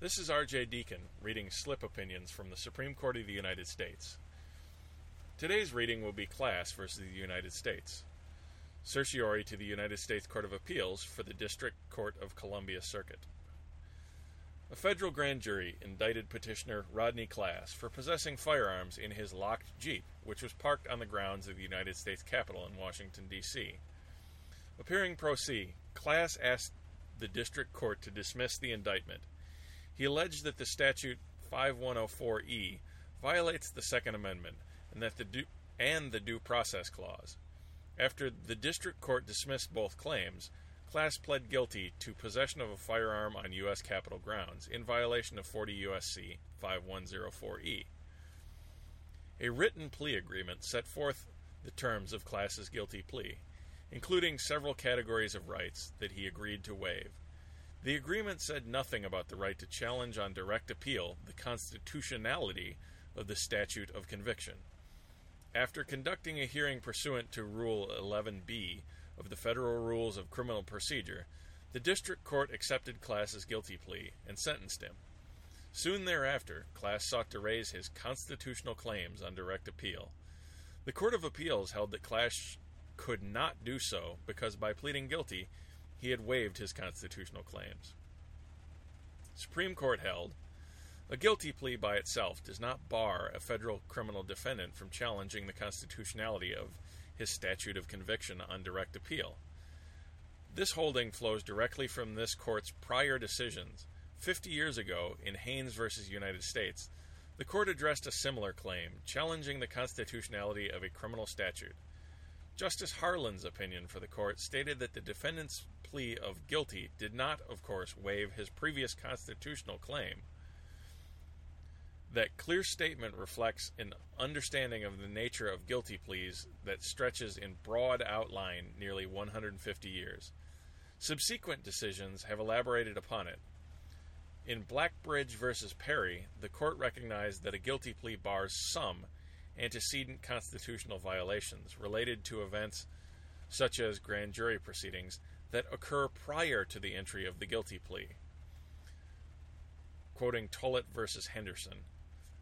This is R.J. Deacon reading slip opinions from the Supreme Court of the United States. Today's reading will be Class versus the United States. Certiorari to the United States Court of Appeals for the District Court of Columbia Circuit. A federal grand jury indicted petitioner Rodney Class for possessing firearms in his locked Jeep, which was parked on the grounds of the United States Capitol in Washington, D.C. Appearing pro se, Class asked the district court to dismiss the indictment. He alleged that the statute 5104E violates the Second Amendment and that the due, and the due process clause. After the district court dismissed both claims, Class pled guilty to possession of a firearm on U.S. Capitol grounds in violation of 40 U.S.C. 5104E. A written plea agreement set forth the terms of Class's guilty plea, including several categories of rights that he agreed to waive. The agreement said nothing about the right to challenge on direct appeal the constitutionality of the statute of conviction. After conducting a hearing pursuant to Rule 11b of the Federal Rules of Criminal Procedure, the district court accepted Class's guilty plea and sentenced him. Soon thereafter, Class sought to raise his constitutional claims on direct appeal. The Court of Appeals held that Class could not do so because by pleading guilty, he had waived his constitutional claims. Supreme Court held a guilty plea by itself does not bar a federal criminal defendant from challenging the constitutionality of his statute of conviction on direct appeal. This holding flows directly from this court's prior decisions. Fifty years ago, in Haynes v. United States, the court addressed a similar claim, challenging the constitutionality of a criminal statute. Justice Harlan's opinion for the court stated that the defendant's plea of guilty did not, of course, waive his previous constitutional claim. That clear statement reflects an understanding of the nature of guilty pleas that stretches in broad outline nearly 150 years. Subsequent decisions have elaborated upon it. In Blackledge v. Perry, the court recognized that a guilty plea bars some antecedent constitutional violations related to events such as grand jury proceedings that occur prior to the entry of the guilty plea. Quoting Tollett v. Henderson.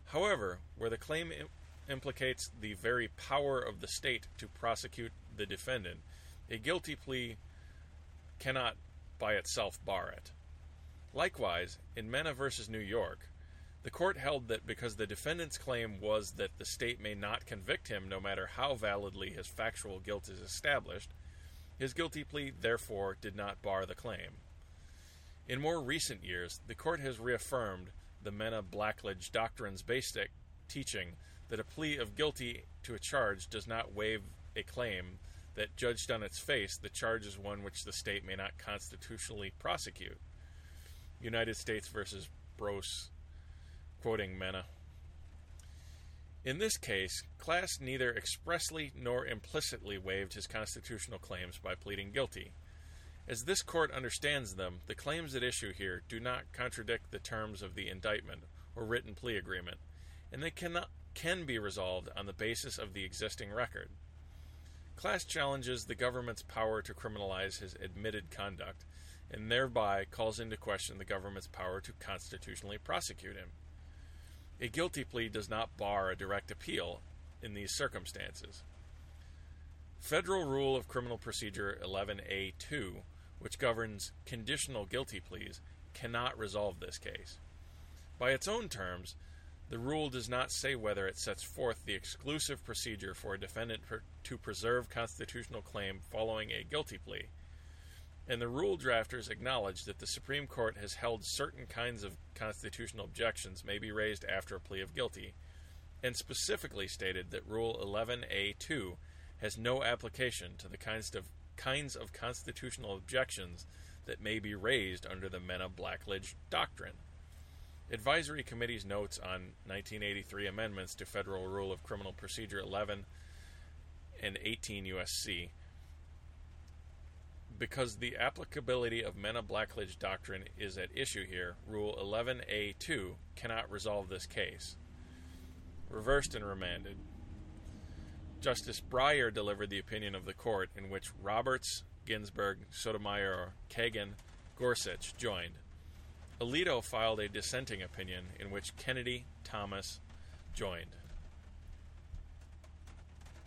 However, where the claim implicates the very power of the state to prosecute the defendant, a guilty plea cannot by itself bar it. Likewise, in Menna v. New York, the court held that because the defendant's claim was that the state may not convict him no matter how validly his factual guilt is established, his guilty plea therefore did not bar the claim. In more recent years, the court has reaffirmed the Menna Blackledge Doctrine's basic teaching that a plea of guilty to a charge does not waive a claim that, judged on its face, the charge is one which the state may not constitutionally prosecute. United States v. Broce, quoting Menna. In this case, Class neither expressly nor implicitly waived his constitutional claims by pleading guilty. As this court understands them, the claims at issue here do not contradict the terms of the indictment or written plea agreement, and they cannot, can be resolved on the basis of the existing record. Class challenges the government's power to criminalize his admitted conduct and thereby calls into question the government's power to constitutionally prosecute him. A guilty plea does not bar a direct appeal in these circumstances. Federal Rule of Criminal Procedure 11A2, which governs conditional guilty pleas, cannot resolve this case. By its own terms, the rule does not say whether it sets forth the exclusive procedure for a defendant per- to preserve constitutional claim following a guilty plea. And the rule drafters acknowledge that the Supreme Court has held certain kinds of constitutional objections may be raised after a plea of guilty, and specifically stated that Rule 11A2 has no application to the kinds of kinds of constitutional objections that may be raised under the Menna Blackledge Doctrine. Advisory Committee's notes on 1983 amendments to Federal Rule of Criminal Procedure 11 and 18 USC. Because the applicability of Menna Blackledge Doctrine is at issue here, Rule 11A2 cannot resolve this case. Reversed and remanded. Justice Breyer delivered the opinion of the court in which Roberts, Ginsburg, Sotomayor, Kagan, Gorsuch joined. Alito filed a dissenting opinion in which Kennedy Thomas joined.